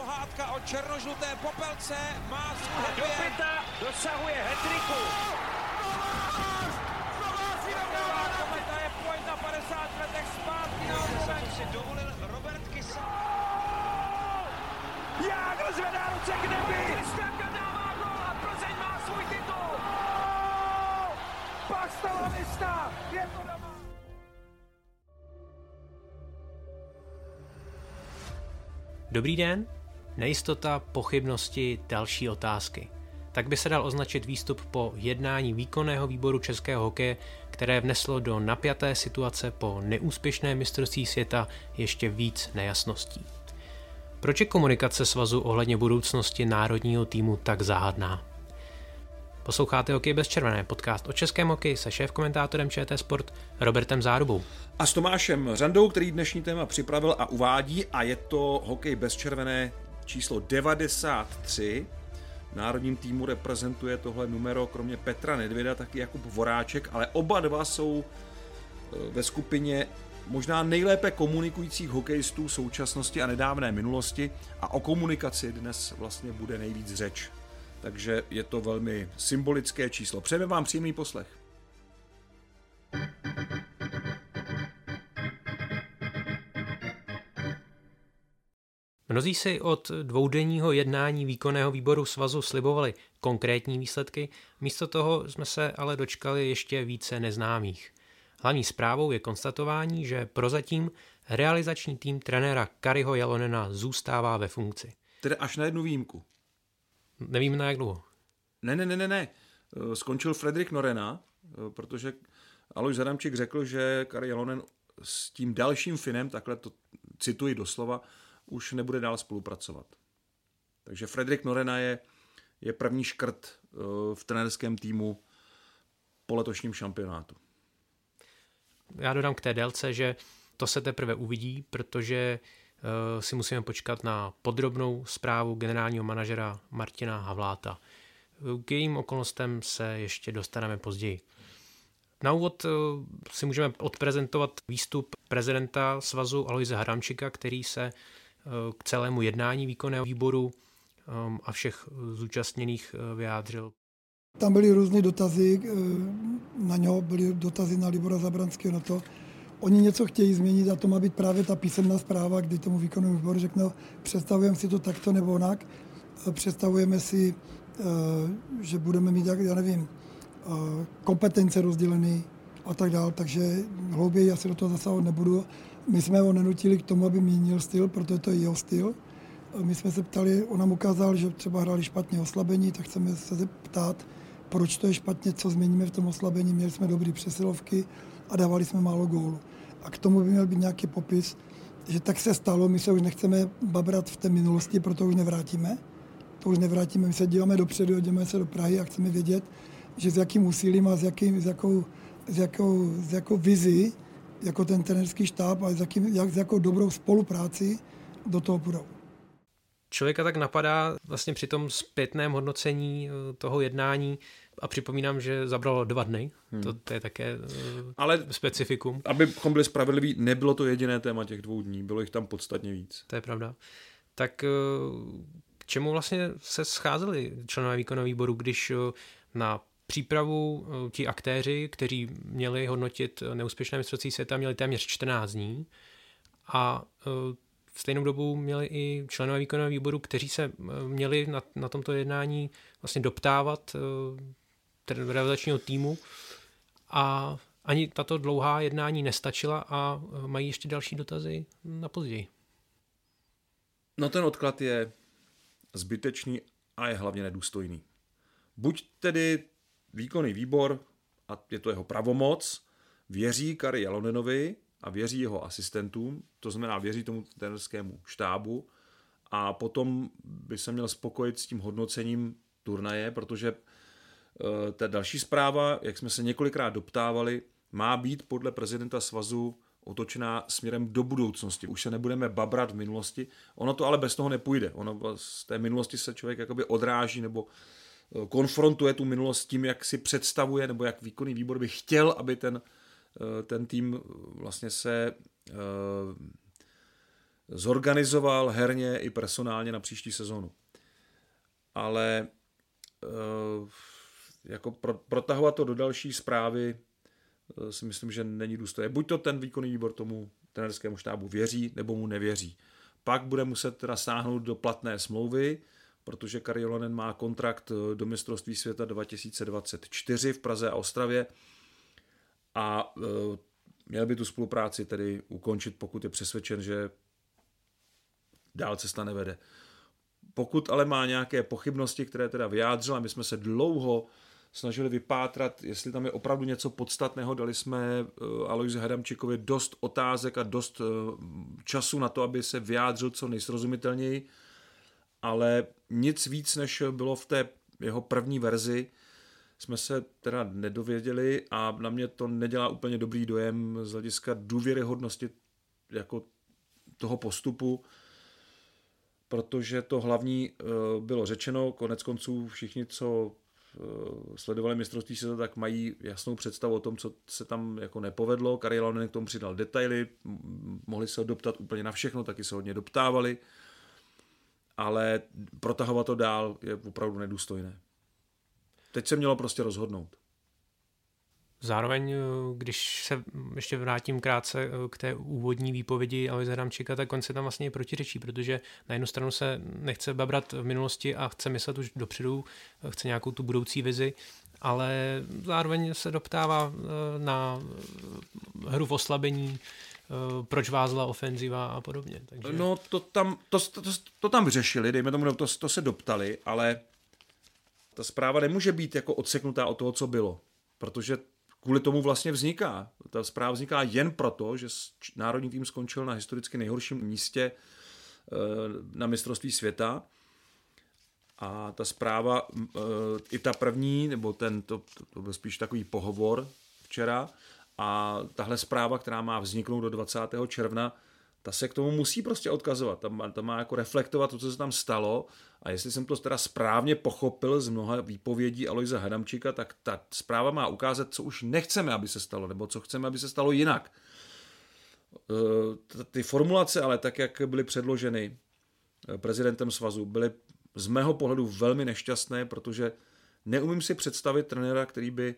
pohádka o černožluté popelce má svůj Do pěta dosahuje hetriku. Kometa je pojď na 50 letech zpátky na si dovolil Robert Kysa. Jágr zvedá ruce k nebi. Kristianka dává gol a Plzeň má svůj titul. Pak stala lista. Je to doma. Dobrý den, nejistota, pochybnosti, další otázky. Tak by se dal označit výstup po jednání výkonného výboru českého hokeje, které vneslo do napjaté situace po neúspěšné mistrovství světa ještě víc nejasností. Proč je komunikace svazu ohledně budoucnosti národního týmu tak záhadná? Posloucháte Hokej bez červené, podcast o českém hokeji se šéf-komentátorem ČT Sport Robertem Zárubou. A s Tomášem Řandou, který dnešní téma připravil a uvádí, a je to hokej bez červené číslo 93. V národním týmu reprezentuje tohle numero kromě Petra Nedvěda taky Jakub Voráček, ale oba dva jsou e, ve skupině možná nejlépe komunikujících hokejistů současnosti a nedávné minulosti a o komunikaci dnes vlastně bude nejvíc řeč. Takže je to velmi symbolické číslo. Přejeme vám příjemný poslech. Mnozí si od dvoudenního jednání výkonného výboru svazu slibovali konkrétní výsledky, místo toho jsme se ale dočkali ještě více neznámých. Hlavní zprávou je konstatování, že prozatím realizační tým trenéra Kariho Jalonena zůstává ve funkci. Tedy až na jednu výjimku. Nevím na jak dlouho. Ne, ne, ne, ne, ne. Eh, Skončil Fredrik Norena, eh, protože Alois Adamčík řekl, že Kari Jalonen s tím dalším Finem, takhle to cituji doslova, už nebude dál spolupracovat. Takže Fredrik Norena je, je první škrt eh, v trenérském týmu po letošním šampionátu. Já dodám k té délce, že to se teprve uvidí, protože uh, si musíme počkat na podrobnou zprávu generálního manažera Martina Havláta. K jejím okolnostem se ještě dostaneme později. Na úvod uh, si můžeme odprezentovat výstup prezidenta svazu Aloise Haramčika, který se k celému jednání výkonného výboru a všech zúčastněných uh, vyjádřil. Tam byly různé dotazy eh, na něho, byly dotazy na Libora Zabranského na to. Oni něco chtějí změnit a to má být právě ta písemná zpráva, kdy tomu výkonnému výboru řeknou, představujeme si to takto nebo onak, Eh, představujeme si, eh, že budeme mít, já nevím, eh, kompetence rozdělené a tak dále, takže hlouběji asi do toho zasahovat nebudu. My jsme ho nenutili k tomu, aby měnil styl, protože to je jeho styl. My jsme se ptali, on nám ukázal, že třeba hráli špatně oslabení, tak chceme se zeptat, proč to je špatně, co změníme v tom oslabení. Měli jsme dobré přesilovky a dávali jsme málo gólů. A k tomu by měl být nějaký popis, že tak se stalo, my se už nechceme babrat v té minulosti, proto už nevrátíme. To už nevrátíme, my se díváme dopředu, jdeme se do Prahy a chceme vědět, že s jakým úsilím a s, jakým, s, jakou, s, jakou, s jakou vizi, jako ten trenerský štáb a s, jakým, jak, s jakou dobrou spolupráci do toho půjdou. Člověka tak napadá vlastně při tom zpětném hodnocení eh, toho jednání a připomínám, že zabralo dva dny, hmm. to, to je také eh, Ale specifikum, abychom byli spravedliví, nebylo to jediné téma těch dvou dní, bylo jich tam podstatně víc. to je pravda. Tak k čemu vlastně se scházeli členové výkonného výboru, když na přípravu eh, ti aktéři, kteří měli hodnotit eh, neúspěšné mistrovství světa, měli téměř 14 dní a eh, v stejnou dobu měli i členové výkonného výboru, kteří se měli na, na tomto jednání vlastně doptávat realizačního týmu a ani tato dlouhá jednání nestačila a mají ještě další dotazy na později. No ten odklad je zbytečný a je hlavně nedůstojný. Buď tedy výkonný výbor, a je to jeho pravomoc, věří Kari Jalonenovi a věří jeho asistentům, to znamená věří tomu trenerskému štábu a potom by se měl spokojit s tím hodnocením turnaje, protože eh, ta další zpráva, jak jsme se několikrát doptávali, má být podle prezidenta svazu otočená směrem do budoucnosti. Už se nebudeme babrat v minulosti. Ono to ale bez toho nepůjde. Ono z té minulosti se člověk jakoby odráží nebo konfrontuje tu minulost s tím, jak si představuje nebo jak výkonný výbor by chtěl, aby ten, eh, ten tým vlastně se eh, zorganizoval herně i personálně na příští sezónu. Ale jako pro, protahovat to do další zprávy si myslím, že není důstojné. Buď to ten výkonný výbor tomu trenerskému štábu věří, nebo mu nevěří. Pak bude muset teda sáhnout do platné smlouvy, protože Kariolonen má kontrakt eh, do mistrovství světa 2024 v Praze a Ostravě. A e, měl by tu spolupráci tedy ukončit, pokud je přesvědčen, že dál cesta nevede. Pokud ale má nějaké pochybnosti, které teda vyjádřil, a my jsme se dlouho snažili vypátrat, jestli tam je opravdu něco podstatného, dali jsme e, Alojzi Hadamčikovi dost otázek a dost času na to, aby se vyjádřil co nejsrozumitelněji, ale nic víc, než bylo v té jeho první verzi, jsme se teda nedověděli a na mě to nedělá úplně dobrý dojem z hlediska důvěryhodnosti jako toho postupu, protože to hlavní eh, bylo řečeno, konec konců všichni, co eh, sledovali mistrovství světa, tak mají jasnou představu o tom, co se tam jako nepovedlo. Kariel k tomu přidal detaily, mohli se ho doptat úplně na všechno, taky se hodně doptávali ale protahovat to dál je opravdu nedůstojné. Teď se mělo prostě rozhodnout. Zároveň, eh, když se ještě vrátím krátce eh, k té úvodní výpovědi Aloise Hramčika, tak on se tam vlastně protiřečí, protože na jednu stranu se nechce babrat v minulosti a chce myslet už dopředu, eh, chce nějakou tu budoucí vizi, ale zároveň se doptává na hru v oslabení, proč vázla ofenziva a podobně. Takže... No to tam, to, to, to, to tam vyřešili, dejme tomu, to, to se doptali, ale ta zpráva nemůže být jako odseknutá od toho, co bylo, protože kvůli tomu vlastně vzniká. Ta zpráva vzniká jen proto, že národní tým skončil na historicky nejhorším místě eh, na mistrovství světa a ta zpráva, eh, i ta první, nebo ten, to, to byl spíš takový pohovor včera, a tahle zpráva, která má vzniknout do 20. června, ta se k tomu musí prostě odkazovat. Ta má, ta má jako reflektovat to, co se tam stalo. A jestli jsem to teda správně pochopil z mnoha výpovědí Alojza Hadamčika, tak ta zpráva má ukázat, co už nechceme, aby se stalo, nebo co chceme, aby se stalo jinak. E, ty formulace, ale tak, jak byly předloženy e, prezidentem svazu, byly z mého pohledu velmi nešťastné, protože neumím si představit trenéra, který by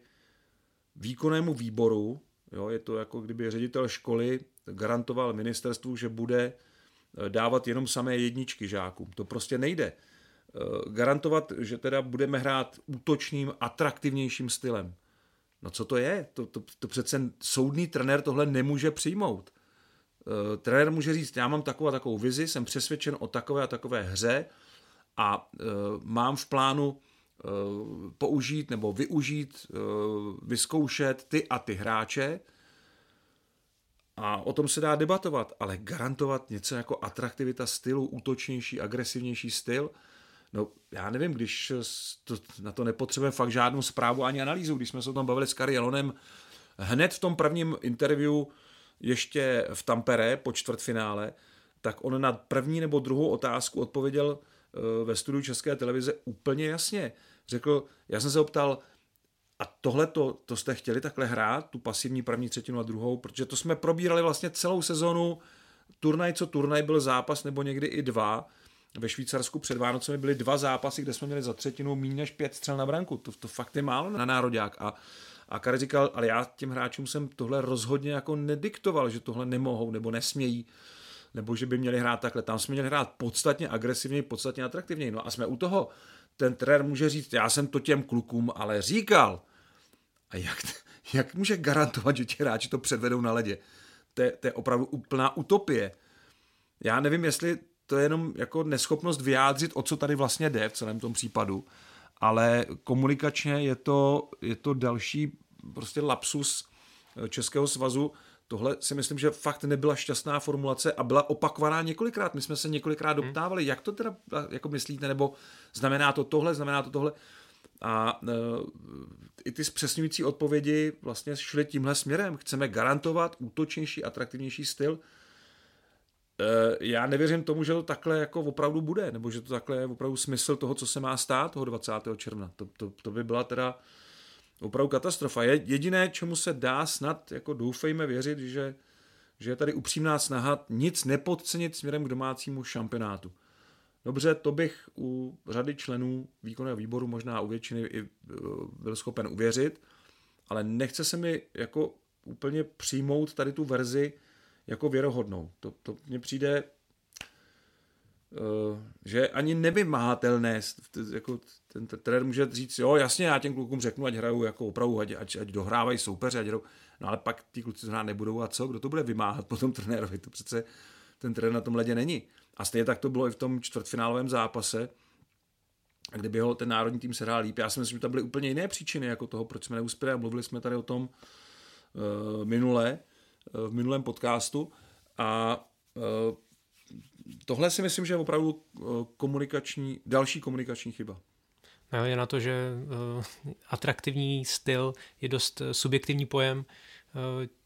výkonnému výboru Jo, je to jako kdyby ředitel školy garantoval ministerstvu, že bude eh, dávat jenom samé jedničky žákům. To prostě nejde. Eh, garantovat, že teda budeme hrát útočným, atraktivnějším stylem. No co to je? To, to, to přece soudný trenér tohle nemůže přijmout. Uh, trenér může říct, já mám takovou a takovou vizi, jsem přesvědčen o takové a takové hře a mám v plánu použít nebo využít, vyzkoušet ty a ty hráče a o tom se dá debatovat, ale garantovat něco jako atraktivita stylu, útočnější, agresivnější styl, no já nevím, když to, na to nepotřebujeme fakt žádnou zprávu ani analýzu, když jsme se o tom bavili s Karielonem hned v tom prvním interview ještě v Tampere po čtvrtfinále, tak on na první nebo druhou otázku odpověděl eh, ve studiu České televize úplně jasně. Řekl, já jsem se optal, a tohle to, to jste chtěli takhle hrát, tu pasivní první třetinu a druhou, protože to jsme probírali vlastně celou sezonu, turnaj co turnaj byl zápas, nebo někdy i dva. Ve Švýcarsku před Vánocemi byly dva zápasy, kde jsme měli za třetinu méně než pět střel na branku. To, to fakt je málo na národák. A, a Kari říkal, ale já těm hráčům jsem tohle rozhodně jako nediktoval, že tohle nemohou nebo nesmějí nebo že by měli hrát takhle. Tam jsme měli hrát podstatně agresivněji, podstatně atraktivněji. No a jsme u toho. Ten trenér může říct, já jsem to těm klukům ale říkal. A jak, jak může garantovat, že ti hráči to předvedou na ledě? To je, to je opravdu úplná utopie. Já nevím, jestli to je jenom jako neschopnost vyjádřit, o co tady vlastně jde v celém tom případu, ale komunikačně je to, je to další prostě lapsus eh, Českého svazu. Tohle si myslím, že fakt nebyla šťastná formulace a byla opakovaná několikrát. My jsme se několikrát hmm. doptávali, jak to teda jako myslíte, nebo znamená to tohle, znamená to tohle. A e, i ty zpřesňující odpovědi vlastně šly tímhle směrem. Chceme garantovat útočnější, atraktivnější styl. E, já nevěřím tomu, že to takhle jako opravdu bude, nebo že to takhle je opravdu smysl toho, co se má stát toho 20. června. To, to, to by byla teda opravdu katastrofa. Je jediné, čemu se dá snad, jako doufejme věřit, že, že je tady upřímná snaha nic nepodcenit směrem k domácímu šampionátu. Dobře, to bych u řady členů výkonného výboru, možná u většiny i e, byl schopen uvěřit, ale nechce se mi jako úplně přijmout tady tu verzi jako věrohodnou. To, to mně přijde, uh, že ani nevymáhatelné. Jako ten trenér může říct, jo, jasně, já těm klukům řeknu, ať hrajou jako opravdu, ať, ať, ať dohrávají soupeře, ať hrajou, no ale pak ty kluci hrát nebudou a co, kdo to bude vymáhat potom trenérovi, to přece ten trenér na tom ledě není. A stejně tak to bylo i v tom čtvrtfinálovém zápase, kdyby ho ten národní tým se líp. Já si myslím, že tam byly úplně jiné příčiny jako toho, proč jsme neuspěli a mluvili jsme tady o tom uh, minule, uh, v minulém podcastu a uh, tohle si myslím, že je opravdu komunikační, další komunikační chyba. No, je na to, že uh, atraktivní styl je dost subjektivní pojem,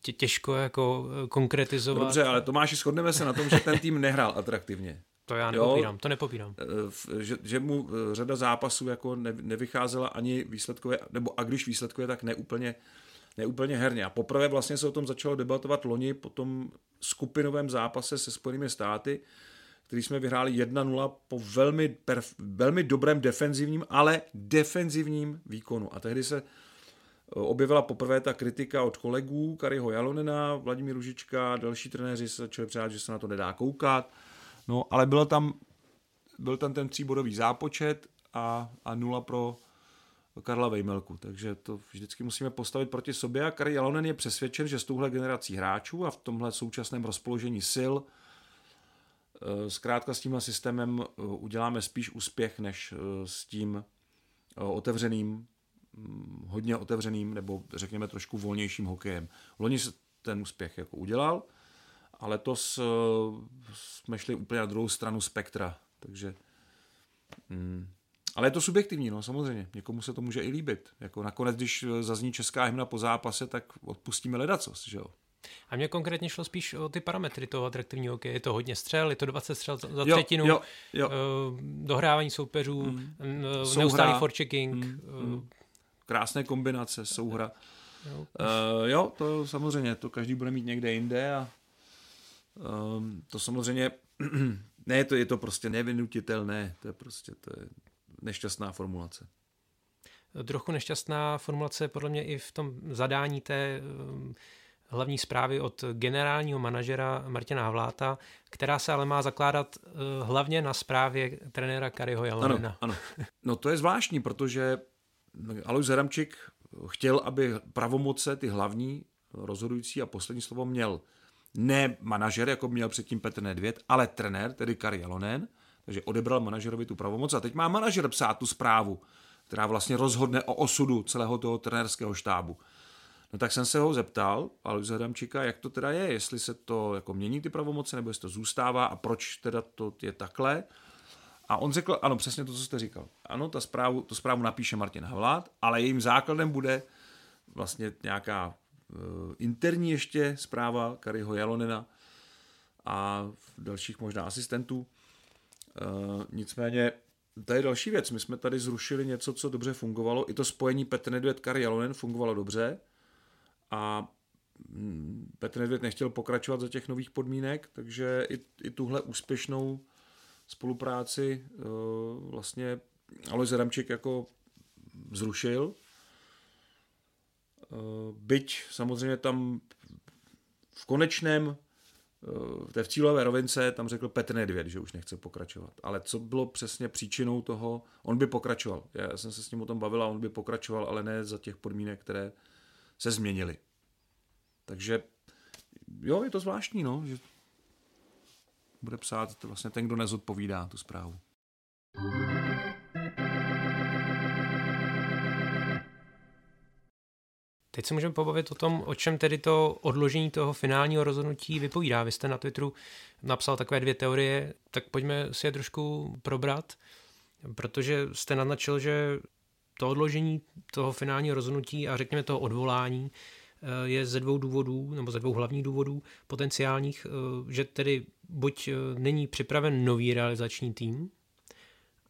tě těžko jako konkretizovat. Dobře, ale Tomáši, shodneme se na tom, že ten tým nehrál atraktivně. To já nepopírám, jo, to nepopírám. Že, že mu řada zápasů jako ne, nevycházela ani výsledkově, nebo a když výsledkově, tak neúplně, neúplně herně. A poprvé vlastně se o tom začalo debatovat loni po tom skupinovém zápase se Spojenými státy, který jsme vyhráli 1-0 po velmi, perf, velmi dobrém defenzivním, ale defenzivním výkonu. A tehdy se objevila poprvé ta kritika od kolegů Kariho Jalonena, Vladimír Ružička, další trenéři se začali přát, že se na to nedá koukat. No, ale bylo tam, byl tam ten tříbodový zápočet a, a nula pro Karla Vejmelku, takže to vždycky musíme postavit proti sobě. A Kari Jalonen je přesvědčen, že s touhle generací hráčů a v tomhle současném rozpoložení sil eh, zkrátka s tímhle systémem eh, uděláme spíš úspěch, než eh, s tím otevřeným, hm, hodně otevřeným nebo řekněme trošku volnějším hokejem. Loni se ten úspěch jako udělal, a letos jsme šli úplně na druhou stranu spektra, takže hm, ale je to subjektivní, no samozřejmě. Někomu se to může i líbit. Jako nakonec, když zazní česká hymna po zápase, tak odpustíme ledacos, že jo. A mě konkrétně šlo spíš o ty parametry toho atraktivního hokeje. Je to hodně střel, je to 20 střel za jo, třetinu, jo, jo. Uh, dohrávání soupeřů, mm. uh, neustálý forechecking. Mm. Uh, Krásné kombinace, souhra. Jo. Uh, jo, to samozřejmě, to každý bude mít někde jinde a um, to samozřejmě, ne, to je to prostě nevynutitelné, to je prostě, to je nešťastná formulace. Trochu nešťastná formulace podle mě i v tom zadání té um, hlavní zprávy od generálního manažera Martina Havláta, která se ale má zakládat uh, hlavně na zprávě trenéra Kariho Jalenina. Ano, ano. No to je zvláštní, protože Alois Zeramčik chtěl, aby pravomoce, ty hlavní, rozhodující a poslední slovo měl ne manažer, jako měl předtím Petr Nedvěd, ale trenér, tedy Kari Jalonen, takže odebral manažerovi tu pravomoc a teď má manažer psát tu zprávu, která vlastně rozhodne o osudu celého toho trenérského štábu. No tak jsem se ho zeptal, Alois Adamčíka, jak to teda je, jestli se to jako mění ty pravomoce, nebo jestli to zůstává a proč teda to je takhle. A on řekl, ano, přesně to, co jste říkal. Ano, ta zprávu, to zprávu napíše Martin Havlát, ale jejím základem bude vlastně nějaká uh, interní ještě zpráva Kariho Jalonena a dalších možná asistentů, nicméně to je další věc. My jsme tady zrušili něco, co dobře fungovalo. I to spojení Petr Nedvěd, Kari Jalonen fungovalo dobře. A mm, Petr Nedvěd nechtěl pokračovat za těch nových podmínek, takže i, i tuhle úspěšnou spolupráci uh, vlastně Alois Ramčík jako zrušil. Uh, byť samozřejmě tam v konečném v té v cílové rovince tam řekl Petr Nedvěd, že už nechce pokračovat. Ale co bylo přesně příčinou toho, on by pokračoval. Já jsem se s ním o tom bavil a on by pokračoval, ale ne za těch podmínek, které se změnily. Takže jo, je to zvláštní, no, že bude psát vlastně ten, kdo nezodpovídá tu zprávu. Teď se můžeme pobavit o tom, o čem tedy to odložení toho finálního rozhodnutí vypovídá. Vy jste na Twitteru napsal takové dvě teorie, tak pojďme si je trošku probrat, protože jste naznačil, že to odložení toho finálního rozhodnutí a řekněme toho odvolání eh, je ze dvou důvodů, nebo ze dvou hlavních důvodů potenciálních, eh, že tedy buď eh, není připraven nový realizační tým,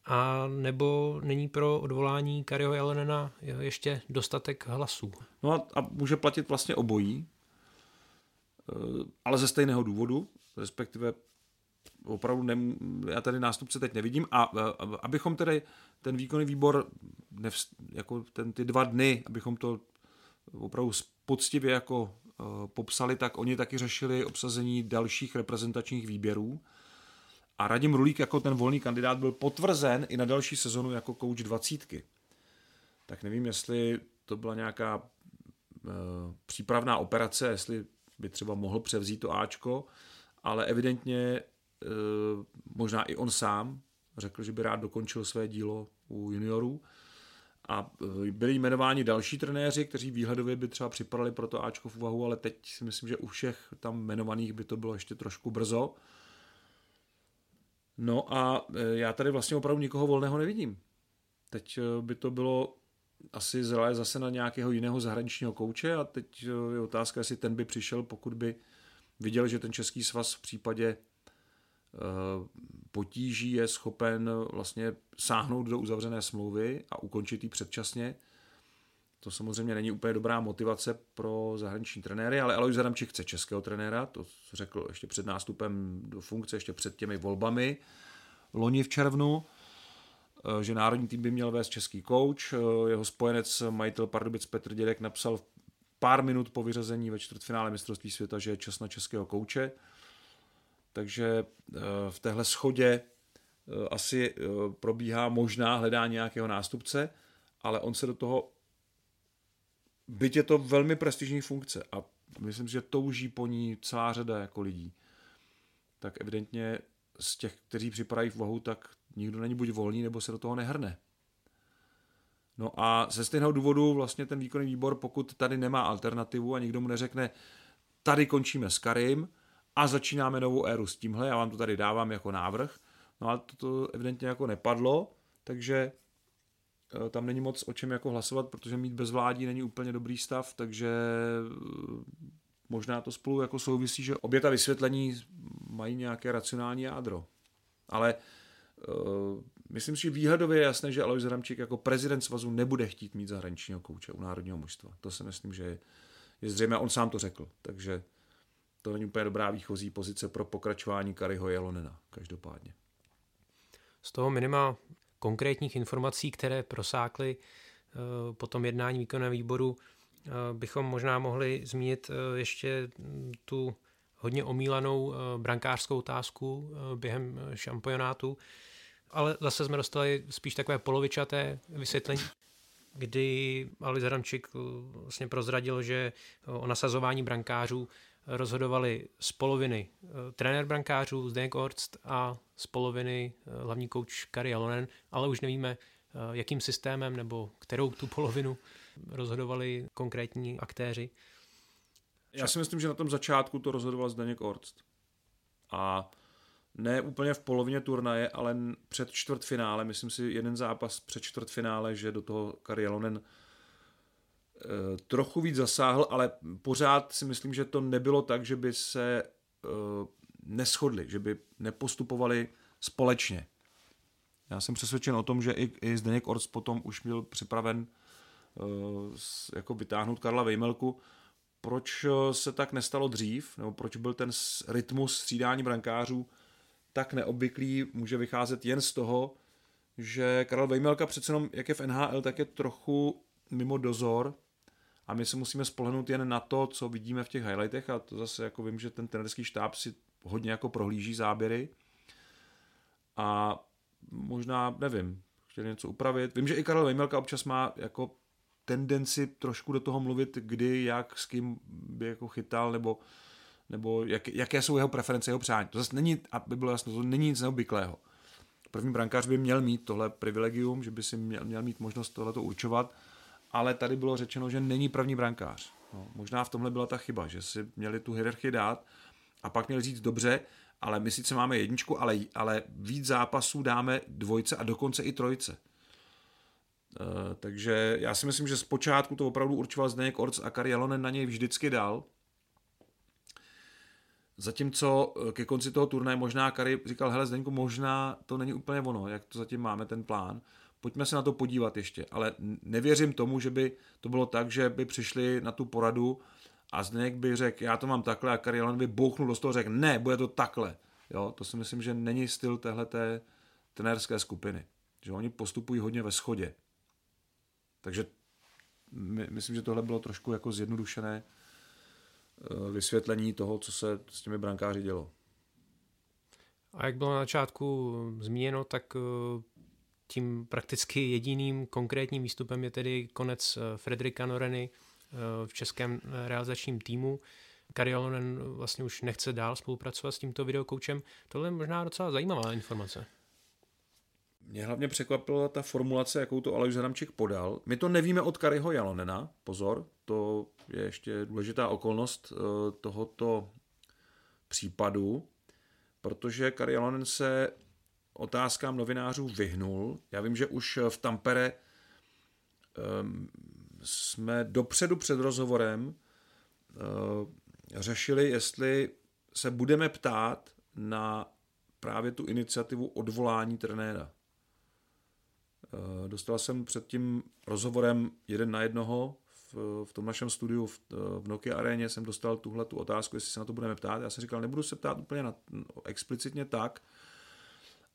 a nebo není pro odvolání Kariho Jalenena ještě dostatek hlasů? No a, a může platit vlastně obojí. ale ze stejného důvodu, respektive opravdu ne, já tady nástupce teď nevidím a abychom tedy ten výkonný výbor nevst, jako ten, ty dva dny, abychom to opravdu poctivě jako uh, popsali, tak oni taky řešili obsazení dalších reprezentačních výběrů a Radim Rulík jako ten volný kandidát byl potvrzen i na další sezonu jako kouč dvacítky. Tak nevím, jestli to byla nějaká uh, přípravná operace, jestli by třeba mohl převzít to Ačko, ale evidentně uh, možná i on sám řekl, že by rád dokončil své dílo u juniorů. A e, byli jmenováni další trenéři, kteří výhledově by třeba připadali pro to Ačko v úvahu, ale teď si myslím, že u všech tam jmenovaných by to bylo ještě trošku brzo. No a e, já tady vlastně opravdu nikoho volného nevidím. Teď e, by to bylo asi zralé zase na nějakého jiného zahraničního kouče a teď je otázka, jestli ten by přišel, pokud by viděl, že ten český svaz v případě potíží je schopen vlastně sáhnout do uzavřené smlouvy a ukončit ji předčasně. To samozřejmě není úplně dobrá motivace pro zahraniční trenéry, ale Alois Adamčík chce českého trenéra, to řekl ještě před nástupem do funkce, ještě před těmi volbami loni v červnu, že národní tým by měl vést český kouč. Jeho spojenec, majitel Pardubic Petr Dědek napsal pár minut po vyřazení ve čtvrtfinále mistrovství světa, že je čas na českého kouče. Takže eh, v téhle schodě eh, asi eh, probíhá možná hledání nějakého nástupce, ale on se do toho, byť je to velmi prestižní funkce a myslím, že touží po ní celá řada jako lidí, tak evidentně z těch, kteří připadají v vahu, tak nikdo není buď volný, nebo se do toho nehrne. No a ze stejného důvodu vlastně ten výkonný výbor, pokud tady nemá alternativu a nikdo mu neřekne, tady končíme s Karim, a začínáme novou éru s tímhle, já vám to tady dávám jako návrh, no ale to, to evidentně jako nepadlo, takže tam není moc o čem jako hlasovat, protože mít bezvládí není úplně dobrý stav, takže eh, možná to spolu jako souvisí, že obě ta vysvětlení mají nějaké racionální jádro. Ale uh, myslím si, že výhledově je jasné, že Alois Ramčík jako prezident svazu nebude chtít mít zahraničního kouče u národního mužstva. To si myslím, že je, je zřejmé, on sám to řekl. Takže to není úplně dobrá výchozí pozice pro pokračování Kariho Jelonena, každopádně. Z toho minima konkrétních informací, které prosákly eh, po tom jednání výkonného výboru, eh, bychom možná mohli zmínit eh, ještě tu hodně omílanou brankářskou otázku během šampionátu, ale zase jsme dostali spíš takové polovičaté vysvětlení, kdy Ali Zaramčik vlastně prozradil, že o nasazování brankářů rozhodovali z poloviny eh, trenér brankářů Zdeněk Orst a z poloviny eh, hlavní kouč Kari Alonen, ale už nevíme, eh, jakým systémem nebo kterou tu polovinu rozhodovali konkrétní aktéři. Já si myslím, že na tom začátku to rozhodoval Zdeněk Orst. A ne úplně v polovině turnaje, ale před čtvrtfinále, myslím si jeden zápas před čtvrtfinále, že do toho Kari Alonen trochu víc zasáhl, ale pořád si myslím, že to nebylo tak, že by se eh, neschodli, že by nepostupovali společně. Já jsem přesvědčen o tom, že i, i Zdeněk Orc potom už byl připraven uh, jako vytáhnout Karla Vejmelku. Proč se tak nestalo dřív, nebo proč byl ten rytmus střídání brankářů tak neobvyklý, může vycházet jen z toho, že Karel Vejmelka přece jenom, jak je v NHL, tak je trochu mimo dozor a my se musíme spolehnout jen na to, co vidíme v těch highlightech a to zase jako vím, že ten trenerský štáb si hodně jako prohlíží záběry a možná, nevím, chtěli něco upravit. Vím, že i Karel Vejmelka občas má jako tendenci trošku do toho mluvit, kdy, jak, s kým by jako chytal, nebo, nebo jak, jaké jsou jeho preference, jeho přání. To zase není, aby bylo jasno, to není nic neobvyklého. První brankář by měl mít tohle privilegium, že by si měl, měl mít možnost tohleto určovat, ale tady bylo řečeno, že není první brankář. No, možná v tomhle byla ta chyba, že si měli tu hierarchii dát a pak měli říct dobře, ale my sice máme jedničku, ale, ale víc zápasů dáme dvojce a dokonce i trojce. Uh, takže já si myslím, že zpočátku to opravdu určoval Zdeněk Orc a Kari Jalonen na něj vždycky dal. Zatímco e, ke konci toho turnaje možná Kari říkal, hele Zdeňku, možná to není úplně ono, jak to zatím máme ten plán. Pojďme se na to podívat ještě, ale nevěřím tomu, že by to bylo tak, že by přišli na tu poradu a Zdeněk by řekl, já to mám takhle a Karialan by bouchnul do toho řekl, ne, bude to takhle. Jo, to si myslím, že není styl téhleté trenérské skupiny. Že oni postupují hodně ve schodě. Takže my, myslím, že tohle bylo trošku jako zjednodušené eh, vysvětlení toho, co se s těmi brankáři dělo. A jak bylo na začátku zmíněno, tak eh, tím prakticky jediným konkrétním výstupem je tedy konec eh, Frederika Noreny v českém realizačním týmu. Kariolonen vlastně už nechce dál spolupracovat s tímto videokoučem. Tohle je možná docela zajímavá informace. Mě hlavně překvapila ta formulace, jakou to Aleš Adamčík podal. My to nevíme od Kariho Jalonena, pozor, to je ještě důležitá okolnost eh, tohoto případu, protože Kari Jalonen se otázkám novinářů vyhnul. Já vím, že už v Tampere um, jsme dopředu před rozhovorem uh, řešili, jestli se budeme ptát na právě tu iniciativu odvolání trenéra. Eh, dostal jsem před tím rozhovorem jeden na jednoho v, v tom našem studiu v, v Nokia aréně jsem dostal tuhle tu otázku, jestli se na to budeme ptát. Já jsem říkal, nebudu se ptát úplně na, explicitně tak,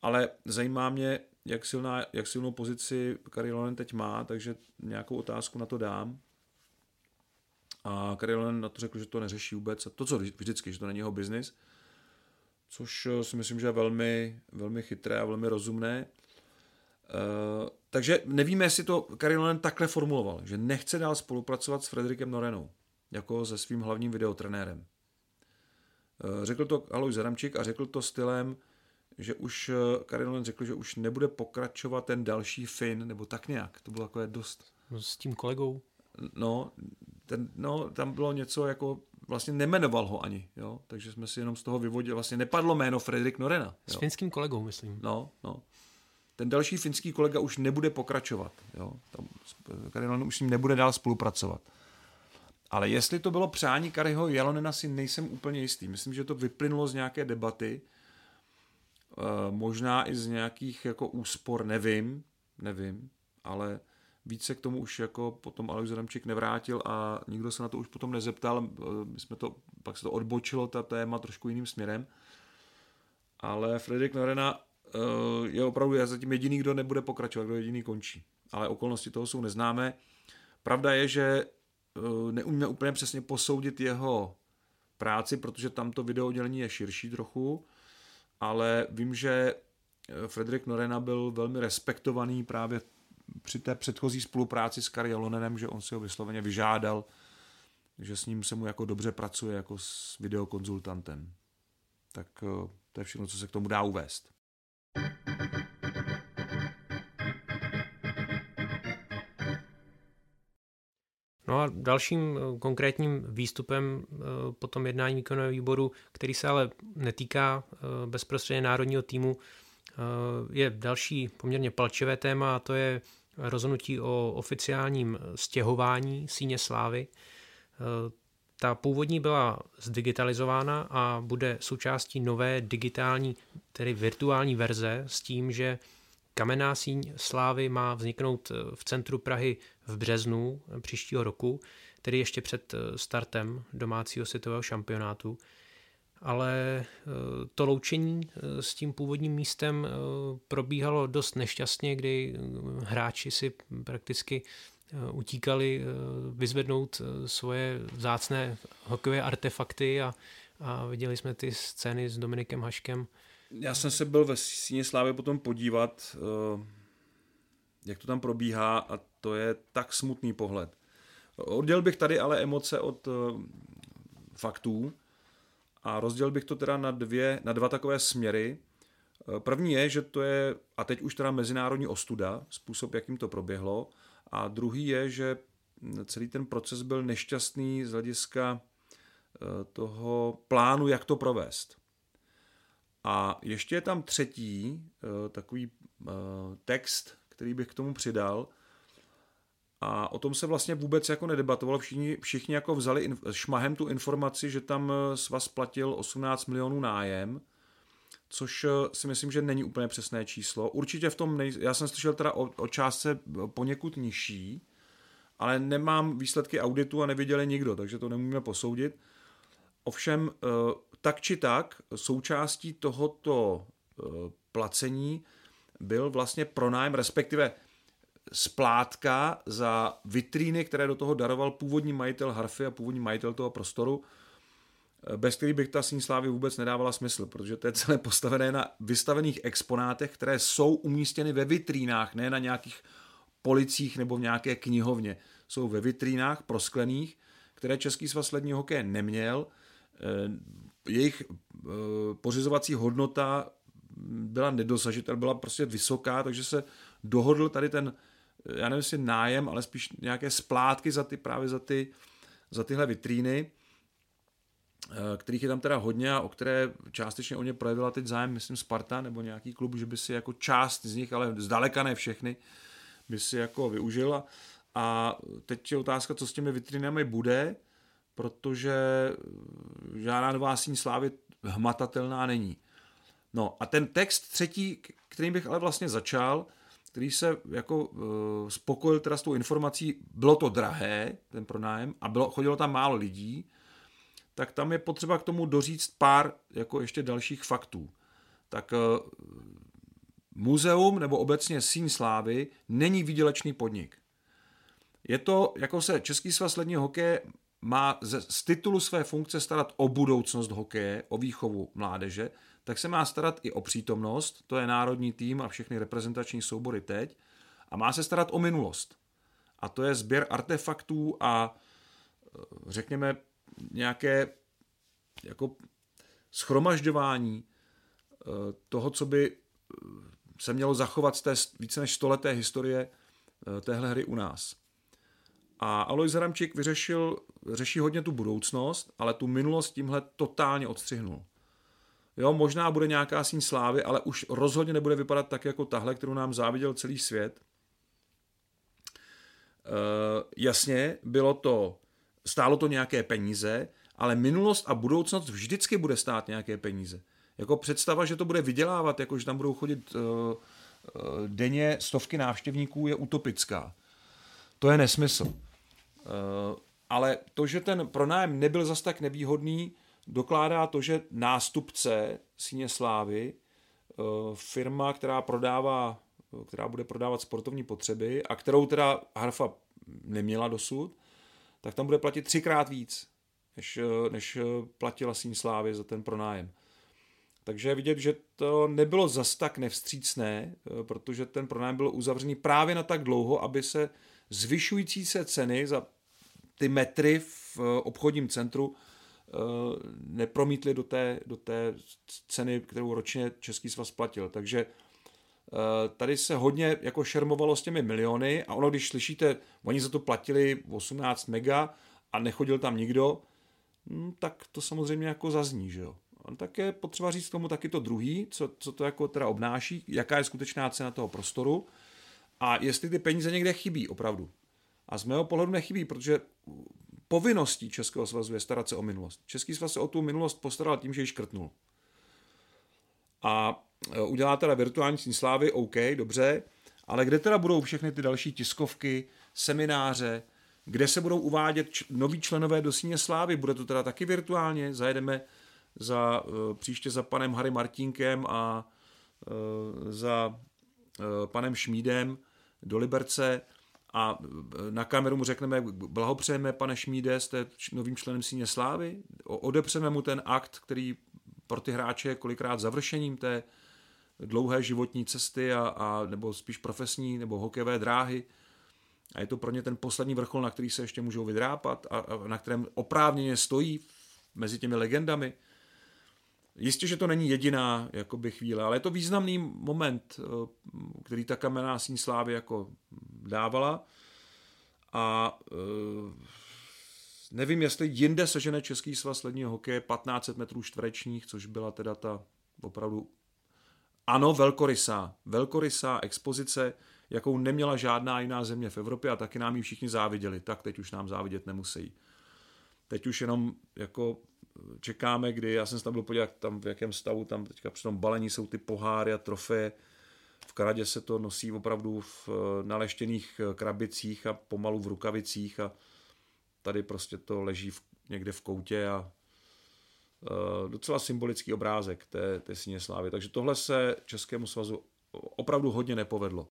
ale zajímá mě, jak, silná, jak silnou pozici Karilonen teď má, takže nějakou otázku na to dám. A Karilonen na to řekl, že to neřeší vůbec. A to, co vždycky, že to není jeho biznis, což eh, si myslím, že je velmi, velmi chytré a velmi rozumné. Uh, takže nevíme, jestli to Karilonen takhle formuloval, že nechce dál spolupracovat s Frederikem Norenou, jako se svým hlavním videotrenérem. Uh, řekl to Alois Zaramčík a řekl to stylem, že už uh, Karilonen řekl, že už nebude pokračovat ten další fin, nebo tak nějak. To bylo takové dost... No, s tím kolegou? No, ten, no, tam bylo něco jako, vlastně nemenoval ho ani, jo, takže jsme si jenom z toho vyvodili, vlastně nepadlo jméno Frederik Norena. Jo. S finským kolegou, myslím. No, no ten další finský kolega už nebude pokračovat. Jo? Tam Karilonen už s ním nebude dál spolupracovat. Ale jestli to bylo přání Kariho Jalonena, si nejsem úplně jistý. Myslím, že to vyplynulo z nějaké debaty, možná i z nějakých jako úspor, nevím, nevím, ale více k tomu už jako potom Alois Adamčík nevrátil a nikdo se na to už potom nezeptal. E, my jsme to, pak se to odbočilo, ta téma trošku jiným směrem. Ale Fredrik Norena Eh, je opravdu já zatím jediný, kdo nebude pokračovat, kdo jediný končí. Ale okolnosti toho jsou neznámé. Pravda je, že eh, neumíme úplně přesně posoudit jeho práci, protože tam to videodělení je širší trochu, ale vím, že eh, Frederik Norena byl velmi respektovaný právě při té předchozí spolupráci s Kari Lonenem, že on si ho vysloveně vyžádal, že s ním se mu jako dobře pracuje jako s videokonzultantem. Tak to je všechno, co se k tomu dá uvést. No a dalším eh, konkrétním výstupem eh, po tom jednání výkonného výboru, který se ale netýká eh, bezprostředně národního týmu, je další poměrně palčivé téma a to je rozhodnutí o oficiálním stěhování síně slávy. Ta původní byla zdigitalizována a bude součástí nové digitální, tedy virtuální verze s tím, že kamenná síň slávy má vzniknout v centru Prahy v březnu příštího roku, tedy ještě před startem domácího světového šampionátu. Ale to loučení s tím původním místem probíhalo dost nešťastně, kdy hráči si prakticky Eh, utíkali eh, vyzvednout eh, svoje vzácné hokejové artefakty a, a viděli jsme ty scény s Dominikem Haškem. Já jsem se byl ve Síně Slávy potom podívat, jak to tam probíhá a to je tak smutný pohled. Oddělil bych tady ale emoce od faktů a rozdělil bych to teda na, dvě, na dva takové směry. První je, že to je, a teď už teda mezinárodní ostuda, způsob, jakým to proběhlo, a druhý je, že celý ten proces byl nešťastný z hlediska eh, toho plánu, jak to provést. A ještě je tam třetí eh, takový eh, text, který bych k tomu přidal. A o tom se vlastně vůbec jako nedebatovalo. Všichni, všichni jako vzali šmahem tu informaci, že tam svaz platil 18 milionů nájem což eh, si myslím, že není úplně přesné číslo. Určitě v tom, nej... já jsem slyšel teda o, o částce poněkud nižší, ale nemám výsledky auditu a neviděli nikdo, takže to nemůžeme posoudit. Ovšem, eh, tak či tak, součástí tohoto eh, placení byl vlastně pronájem, respektive splátka za vitríny, které do toho daroval původní majitel Harfy a původní majitel toho prostoru, eh, bez kterých bych ta síň slávy vůbec nedávala smysl, protože to je celé postavené na vystavených exponátech, které jsou umístěny ve vitrínách, ne na nějakých policích nebo v nějaké knihovně. Jsou ve vitrínách prosklených, které Český svaz ledního hokeje neměl. Eh, jejich eh, pořizovací hodnota byla nedosažitelná, byla prostě vysoká, takže se dohodl tady ten, já nevím, jestli nájem, ale spíš nějaké splátky za ty, právě za ty, za tyhle vitríny, eh, kterých je tam teda hodně a o které částečně o ně projevila teď zájem, myslím Sparta nebo nějaký klub, že by si jako část z nich, ale zdaleka ne všechny, by si jako využila. A teď je otázka, co s těmi vitrinami bude, protože žádná nová síň slávy hmatatelná není. No a ten text třetí, kterým bych ale vlastně začal, který se jako uh, spokojil teda s tou informací, bylo to drahé, ten pronájem, a bylo, chodilo tam málo lidí, tak tam je potřeba k tomu doříct pár jako ještě dalších faktů. Tak uh, muzeum nebo obecně síň slávy není výdělečný podnik. Je to, jako se Český svaz ledního hokeje má z, z titulu své funkce starat o budoucnost hokeje, o výchovu mládeže, tak se má starat i o přítomnost, to je národní tým a všechny reprezentační soubory teď, a má se starat o minulost. A to je sběr artefaktů a eh, řekněme nějaké jako schromažďování eh, toho, co by eh, se mělo zachovat z té více než stoleté historie téhle hry u nás. A Alois Ramčík vyřešil, řeší hodně tu budoucnost, ale tu minulost tímhle totálně odstřihnul. Jo, možná bude nějaká síň slávy, ale už rozhodně nebude vypadat tak jako tahle, kterou nám záviděl celý svět. E, jasně, bylo to, stálo to nějaké peníze, ale minulost a budoucnost vždycky bude stát nějaké peníze. Jako představa, že to bude vydělávat, jako že tam budou chodit e, e, denně stovky návštěvníků, je utopická. To je nesmysl. E, ale to, že ten pronájem nebyl zas tak nevýhodný, dokládá to, že nástupce Síně Slávy, eh, firma, která prodává, která bude prodávat sportovní potřeby a kterou teda Harfa neměla dosud, tak tam bude platit třikrát víc, než, eh, než eh, platila Síň Slávy za ten pronájem. Takže je vidět, že to nebylo zas tak nevstřícné, protože ten pronájem byl uzavřený právě na tak dlouho, aby se zvyšující se ceny za ty metry v obchodním centru Eh, nepromítli do té, do té ceny, kterou ročně Český svaz platil. Takže eh, tady se hodně jako šermovalo s těmi miliony a ono, když slyšíte, oni za to platili 18 mega a nechodil tam nikdo, hm, tak to samozřejmě jako zazní, že jo. Tak je potřeba říct tomu taky to druhý, co, co to jako teda obnáší, jaká je skutečná cena toho prostoru a jestli ty peníze někde chybí opravdu. A z mého pohledu nechybí, protože povinností Českého svazu je starat se o minulost. Český svaz se o tu minulost postaral tím, že ji škrtnul. A e, udělá teda virtuální sní slávy, OK, dobře, ale kde teda budou všechny ty další tiskovky, semináře, kde se budou uvádět č- noví členové do síně slávy? Bude to teda taky virtuálně? Zajedeme za, uh, příště za panem Harry Martinkem a uh, za panem Šmídem do Liberce a e, na kameru mu řekneme, blahopřejeme, pane Šmíde, jste novým členem síně slávy, odepřeme mu ten akt, který pro ty hráče je kolikrát završením té dlouhé životní cesty a, a nebo spíš profesní nebo hokejové dráhy. A je to pro ně ten poslední vrchol, na který se ještě můžou vydrápat a, a na kterém oprávněně stojí mezi těmi legendami. Jistě, že to není jediná jakoby, chvíle, ale je to významný moment, e, který ta kamenná síň slávy jako dávala. A e, nevím, jestli jinde sežene Český svaz ledního hokeje 1500 metrů čtverečních, což byla teda ta opravdu ano, velkorysá, velkorysá expozice, jakou neměla žádná jiná země v Evropě a taky nám ji všichni záviděli. Tak teď už nám závidět nemusí. Teď už jenom jako čekáme, kdy, já jsem se tam byl podívat, tam v jakém stavu, tam teďka při tom balení jsou ty poháry a trofeje, V Kanadě se to nosí opravdu v naleštěných krabicích a pomalu v rukavicích a tady prostě to leží v, někde v koutě a uh, docela symbolický obrázek té, té síně slávy. Takže tohle se Českému svazu opravdu hodně nepovedlo.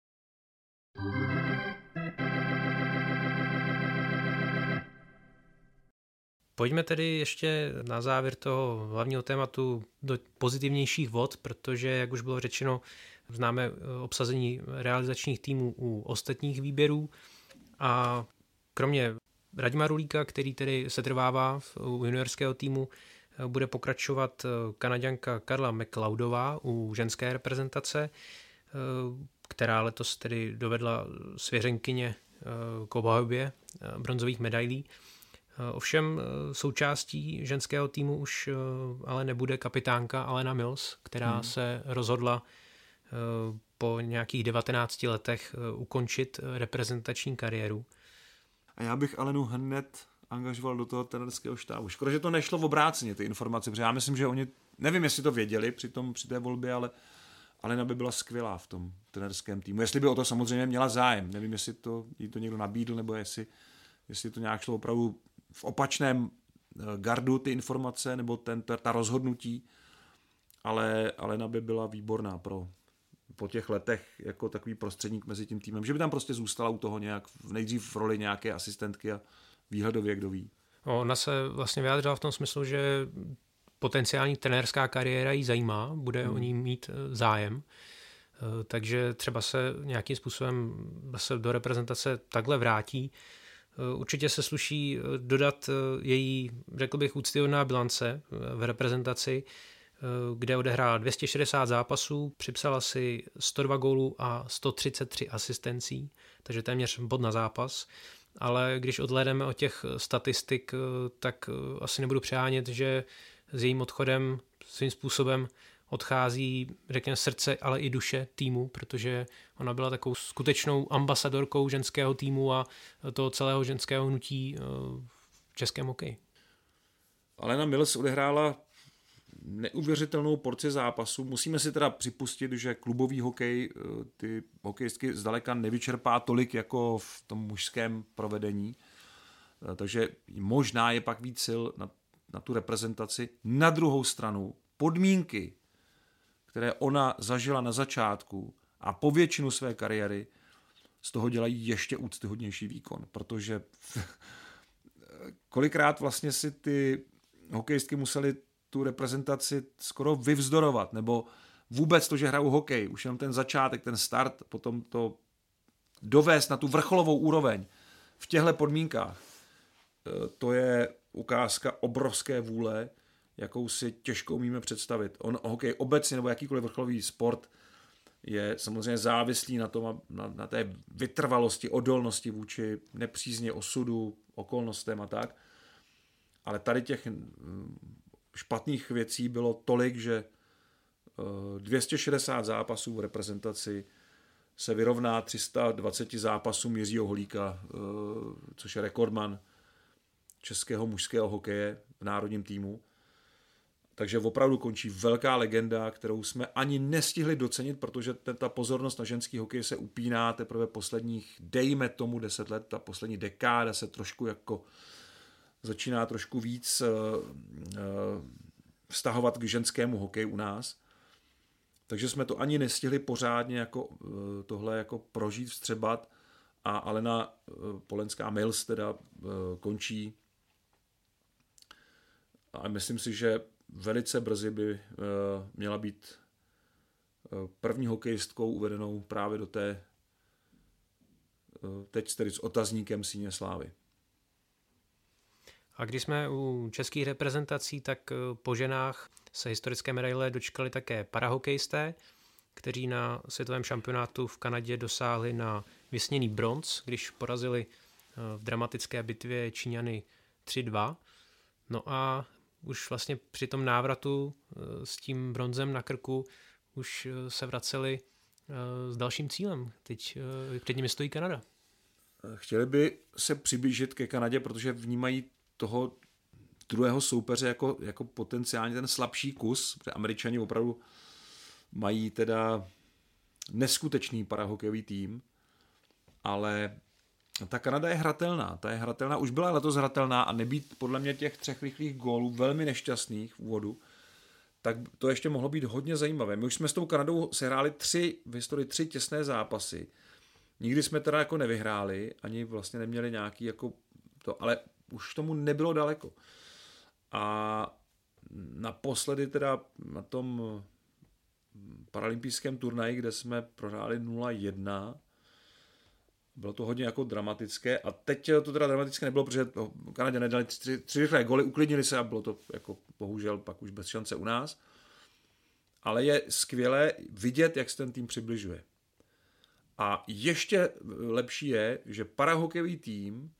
Pojďme tedy ještě na závěr toho hlavního tématu do pozitivnějších vod, protože, jak už bylo řečeno, známe eh, obsazení realizačních týmů u ostatních výběrů a kromě Radima Rulíka, který tedy se trvává u juniorského týmu, eh, bude pokračovat eh, kanaděnka Karla McLeodová u ženské reprezentace, která letos tedy dovedla svěřenkyně k obhajobě bronzových medailí. Ovšem součástí ženského týmu už ale nebude kapitánka Alena Mills, která hmm. se rozhodla po nějakých 19 letech ukončit reprezentační kariéru. A já bych Alenu hned angažoval do toho trenerského štábu. Škoda, že to nešlo v obráceně, ty informace, protože já myslím, že oni, nevím, jestli to věděli při, tom, při té volbě, ale Alena by byla skvělá v tom trenerském týmu. Jestli by o to samozřejmě měla zájem. Nevím, jestli to jí to někdo nabídl, nebo jestli, jestli to nějak šlo opravdu v opačném eh, gardu ty informace, nebo ten, ta, rozhodnutí, ale Alena by byla výborná pro, po těch letech jako takový prostředník mezi tím týmem, že by tam prostě zůstala u toho nějak, nejdřív v roli nějaké asistentky a výhledově, kdo ví. Ona se vlastně vyjádřila v tom smyslu, že potenciální trenérská kariéra jí zajímá, bude hmm. o ní mít eh, zájem, eh, takže třeba se nějakým způsobem zase do reprezentace takhle vrátí. Eh, určitě se sluší dodat její, řekl bych, úctyhodná bilance v reprezentaci, kde odehrála 260 zápasů, připsala si 102 gólů a 133 asistencí, takže téměř bod na zápas. Ale když odhledeme od těch statistik, tak asi nebudu přehánět, že s jejím odchodem svým způsobem odchází, řekněme, srdce, ale i duše týmu, protože ona byla takovou skutečnou ambasadorkou ženského týmu a toho celého ženského hnutí v českém hokeji. Alena Mills odehrála neuvěřitelnou porci zápasů. Musíme si teda připustit, že klubový hokej eh, ty hokejistky zdaleka nevyčerpá tolik jako v tom mužském provedení. Eh, takže možná je pak víc sil na, na tu reprezentaci. Na druhou stranu podmínky, které ona zažila na začátku a po většinu své kariéry, z toho dělají ještě úctyhodnější výkon, protože kolikrát vlastně si ty hokejistky museli tu reprezentaci skoro vyvzdorovat, nebo vůbec to, že hrajou hokej, už jenom ten začátek, ten start, potom to dovést na tu vrcholovou úroveň v těchto podmínkách, e, to je ukázka obrovské vůle, jakou si těžko umíme představit. On hokej obecně nebo jakýkoliv vrcholový sport je samozřejmě závislý na tom, na, na té vytrvalosti, odolnosti vůči nepřízně osudu, okolnostem a tak. Ale tady těch špatných věcí bylo tolik, že 260 eh, zápasů v reprezentaci se vyrovná 320 zápasům Jiřího Holíka, eh, což je rekordman českého mužského hokeje v národním týmu. Takže opravdu končí velká legenda, kterou jsme ani nestihli docenit, protože ta pozornost na ženský hokej se upíná teprve posledních, dejme tomu 10 let, ta poslední dekáda se trošku jako začíná trošku víc eh, eh, vztahovat k ženskému hokeji u nás. Takže jsme to ani nestihli pořádně jako eh, tohle jako prožít, vstřebat a Alena Polenská Mills teda končí a myslím si, že velice brzy by měla být první hokejistkou uvedenou právě do té teď tedy s otazníkem síně slávy. A když jsme u českých reprezentací, tak eh, po ženách se historické medaile dočkali také parahokejisté, kteří na světovém šampionátu v Kanadě dosáhli na vysněný bronz, když porazili eh, v dramatické bitvě Číňany 3-2. No a už vlastně při tom návratu eh, s tím bronzem na krku už se vraceli s dalším cílem. Teď před nimi stojí Kanada. Chtěli by se přiblížit ke Kanadě, protože vnímají toho druhého soupeře jako, jako potenciálně ten slabší kus, protože američani opravdu mají teda neskutečný parahokejový tým, ale ta Kanada je hratelná, ta je hratelná, už byla letos hratelná a nebýt podle mě těch třech rychlých gólů velmi nešťastných v úvodu, tak to ještě mohlo být hodně zajímavé. My už jsme s tou Kanadou sehráli tři, v historii tři těsné zápasy. Nikdy jsme teda jako nevyhráli, ani vlastně neměli nějaký jako to, ale už tomu nebylo daleko. A naposledy teda na tom paralympijském turnaji, kde jsme prohráli 0-1, bylo to hodně jako dramatické a teď to teda dramatické nebylo, protože Kanadě nedali tři, tři rychlé goly, uklidnili se a bylo to jako bohužel pak už bez šance u nás. Ale je skvělé vidět, jak se ten tým přibližuje. A ještě lepší je, že parahokejový tým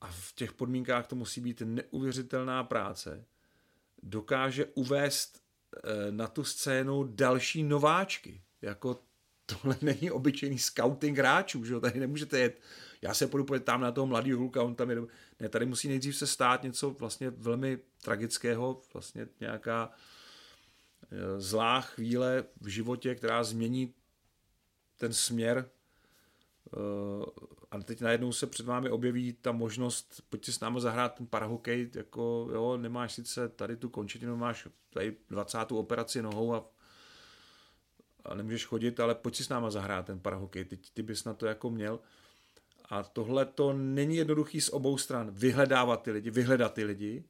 a v těch podmínkách to musí být neuvěřitelná práce, dokáže uvést eh, na tu scénu další nováčky. Jako tohle není obyčejný scouting hráčů, že jo? tady nemůžete jet, já se půjdu podívat tam na toho mladého hulka, on tam je, ne, tady musí nejdřív se stát něco vlastně velmi tragického, vlastně nějaká eh, zlá chvíle v životě, která změní ten směr eh, a teď najednou se před vámi objeví ta možnost, pojďte s námi zahrát ten parahokej, jako jo, nemáš sice tady tu končetinu, máš tady 20. operaci nohou a nemůžeš chodit, ale pojď si s náma zahrát ten parahokej, ty, ty bys na to jako měl. A tohle to není jednoduchý z obou stran. Vyhledávat ty lidi, vyhledat ty lidi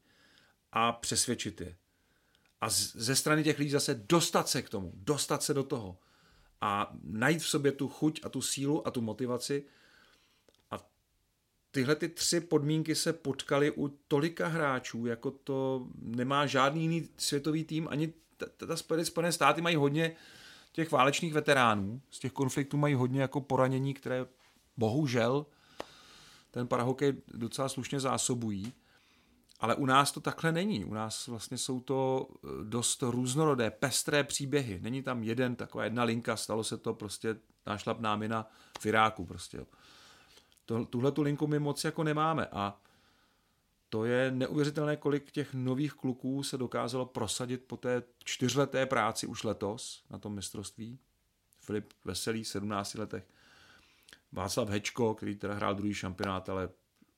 a přesvědčit je. A z, ze strany těch lidí zase dostat se k tomu, dostat se do toho a najít v sobě tu chuť a tu sílu a tu motivaci. A tyhle ty tři podmínky se potkaly u tolika hráčů, jako to nemá žádný jiný světový tým, ani ta Spojené státy mají hodně těch válečných veteránů, z těch konfliktů mají hodně jako poranění, které bohužel ten parahokej docela slušně zásobují, ale u nás to takhle není. U nás vlastně jsou to eh, dost různorodé, pestré příběhy. Není tam jeden, taková jedna linka, stalo se to prostě nášlap námina v Iráku prostě. Tuhle tu linku my moc jako nemáme a to je neuvěřitelné, kolik těch nových kluků se dokázalo prosadit po té čtyřleté práci už letos na tom mistrovství. Filip Veselý, 17 letech. Václav Hečko, který teda hrál druhý šampionát, ale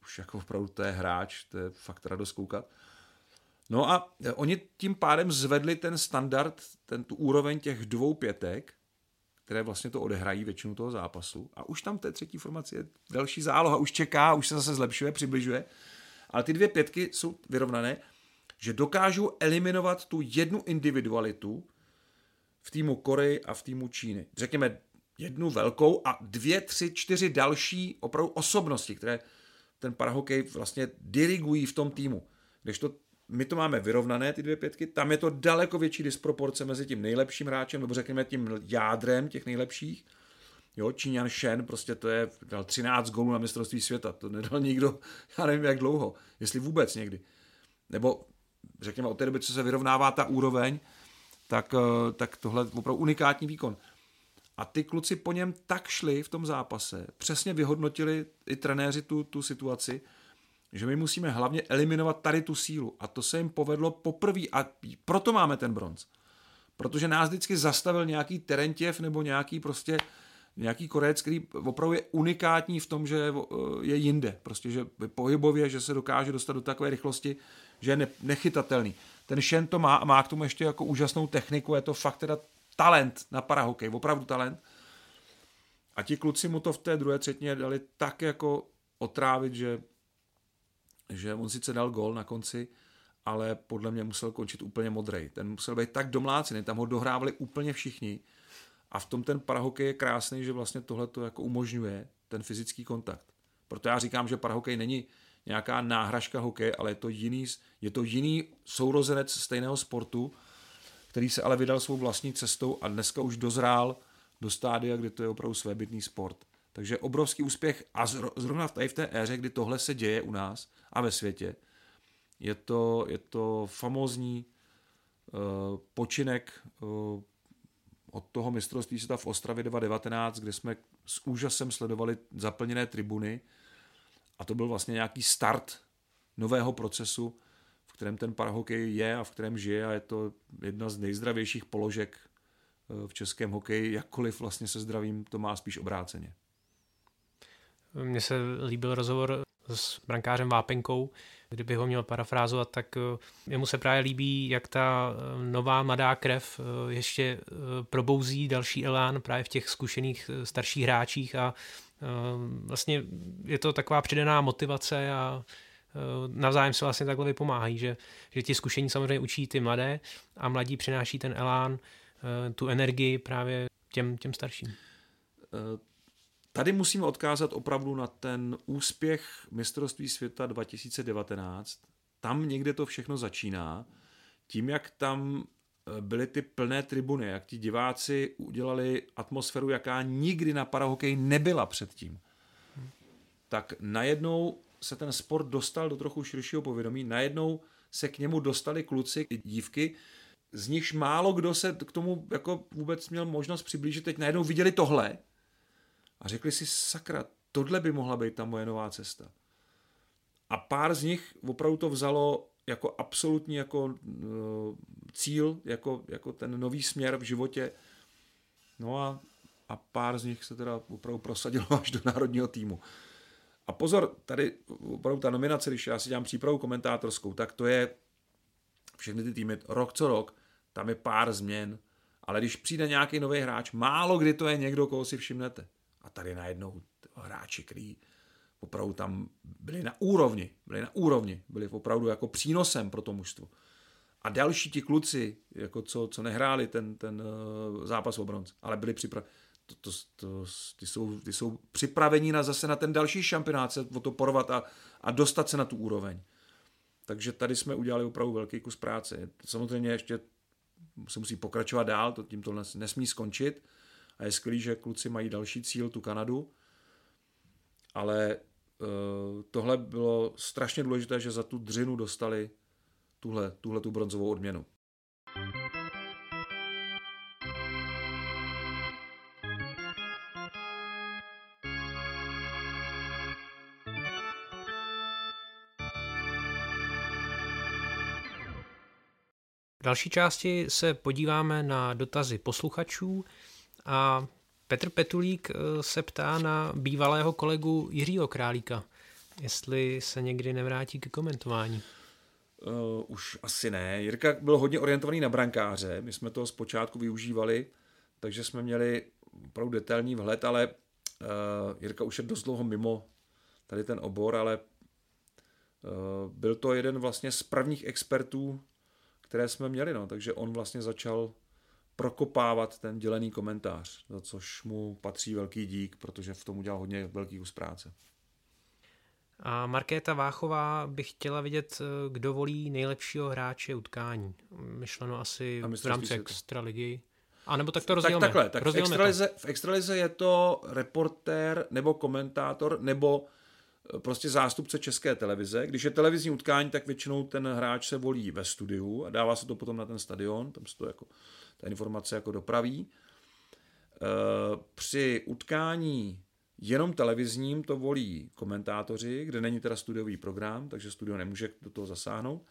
už jako opravdu to je hráč, to je fakt radost koukat. No a oni tím pádem zvedli ten standard, ten, tu úroveň těch dvou pětek, které vlastně to odehrají většinu toho zápasu. A už tam té třetí formaci je další záloha, už čeká, už se zase zlepšuje, přibližuje. Ale ty dvě pětky jsou vyrovnané, že dokážou eliminovat tu jednu individualitu v týmu Koreji a v týmu Číny. Řekněme jednu velkou a dvě, tři, čtyři další opravdu osobnosti, které ten parahokej vlastně dirigují v tom týmu. Když to my to máme vyrovnané, ty dvě pětky, tam je to daleko větší disproporce mezi tím nejlepším hráčem, nebo řekněme tím jádrem těch nejlepších, Jo, Číňan Shen, prostě to je, dal 13 gólů na mistrovství světa, to nedal nikdo, já nevím jak dlouho, jestli vůbec někdy. Nebo řekněme od té doby, co se vyrovnává ta úroveň, tak, eh, tak tohle je opravdu unikátní výkon. A ty kluci po něm tak šli v tom zápase, přesně vyhodnotili i trenéři tu, tu situaci, že my musíme hlavně eliminovat tady tu sílu. A to se jim povedlo poprvé a proto máme ten bronz. Protože nás vždycky zastavil nějaký Terentěv nebo nějaký prostě nějaký Korec, který opravdu je unikátní v tom, že je jinde. Prostě, že pohybově, že se dokáže dostat do takové rychlosti, že je ne, nechytatelný. Ten Shen to má a má k tomu ještě jako úžasnou techniku, je to fakt teda talent na parahokej, opravdu talent. A ti kluci mu to v té druhé třetině dali tak jako otrávit, že, že on sice dal gol na konci, ale podle mě musel končit úplně modrej. Ten musel být tak domlácený, tam ho dohrávali úplně všichni a v tom ten parahokej je krásný, že vlastně tohle to jako umožňuje ten fyzický kontakt. Proto já říkám, že parahokej není nějaká náhražka hokeje, ale je to jiný, je to jiný sourozenec stejného sportu, který se ale vydal svou vlastní cestou a dneska už dozrál do stádia, kde to je opravdu svébytný sport. Takže obrovský úspěch a zrovna v, v té éře, kdy tohle se děje u nás a ve světě, je to, je to famózní uh, počinek uh, od toho mistrovství světa v Ostravě 2019, kde jsme s úžasem sledovali zaplněné tribuny a to byl vlastně nějaký start nového procesu, v kterém ten parahokej je a v kterém žije a je to jedna z nejzdravějších položek v českém hokeji, jakkoliv vlastně se zdravím, to má spíš obráceně. Mně se líbil rozhovor s brankářem Vápenkou, kdyby ho měl parafrázovat, tak eh, jemu se právě líbí, jak ta eh, nová mladá krev eh, ještě probouzí další elán právě v těch zkušených starších hráčích a vlastně je to taková přidaná motivace a navzájem se vlastně takhle vypomáhají, že, že ti zkušení samozřejmě učí ty mladé a mladí přináší ten elán, tu energii právě těm, těm starším. Tady musíme odkázat opravdu na ten úspěch mistrovství světa 2019. Tam někde to všechno začíná. Tím, jak tam eh, byly ty plné tribuny, jak ti diváci udělali atmosféru, jaká nikdy na parahokej nebyla předtím. Tak najednou se ten sport dostal do trochu širšího povědomí, najednou se k němu dostali kluci i dívky, z nichž málo kdo se k tomu jako vůbec měl možnost přiblížit. Teď najednou viděli tohle a řekli si, sakra, tohle by mohla být ta moje nová cesta. A pár z nich opravdu to vzalo jako absolutní jako uh, cíl, jako, jako ten nový směr v životě. No a, a pár z nich se teda opravdu prosadilo až do národního týmu. A pozor, tady opravdu ta nominace, když já si dělám přípravu komentátorskou, tak to je všechny ty týmy rok co rok, tam je pár změn, ale když přijde nějaký nový hráč, málo kdy to je někdo, koho si všimnete. A tady najednou hráči, kteří opravdu tam byli na úrovni, byli na úrovni, byli opravdu jako přínosem pro to mužstvo. A další ti kluci, jako co, co nehráli ten, ten uh, zápas o bronz, ale byli připraveni, to, to, to, ty, jsou, ty jsou připraveni na zase na ten další šampionát se o to porovat a, a dostat se na tu úroveň. Takže tady jsme udělali opravdu velký kus práce. Samozřejmě ještě se musí pokračovat dál, to tím to nesmí skončit, a je skvělý, že kluci mají další cíl, tu Kanadu, ale uh, tohle bylo strašně důležité, že za tu dřinu dostali tuhle, tuhle tu bronzovou odměnu. V další části se podíváme na dotazy posluchačů. A Petr Petulík eh, se ptá na bývalého kolegu Jiřího Králíka, jestli se někdy nevrátí k komentování. Uh, už asi ne. Jirka byl hodně orientovaný na brankáře, my jsme to zpočátku využívali, takže jsme měli opravdu detailní vhled, ale uh, Jirka už je dost dlouho mimo tady ten obor, ale uh, byl to jeden vlastně z prvních expertů, které jsme měli, no, takže on vlastně začal prokopávat ten dělený komentář, za což mu patří velký dík, protože v tom udělal hodně velký kus práce. A Markéta Váchová by chtěla vidět, kdo volí nejlepšího hráče utkání. Myšleno asi v rámci extraligy. A nebo tak to rozdělíme. Tak takhle, tak v extralize, v extralize je to reportér nebo komentátor nebo eh, prostě zástupce české televize. Když je televizní utkání, tak většinou ten hráč se volí ve studiu a dává se to potom na ten stadion, tam se to jako ta informace jako dopraví. Eh, při utkání jenom televizním to volí komentátoři, kde není teda studiový program, takže studio nemůže do toho zasáhnout.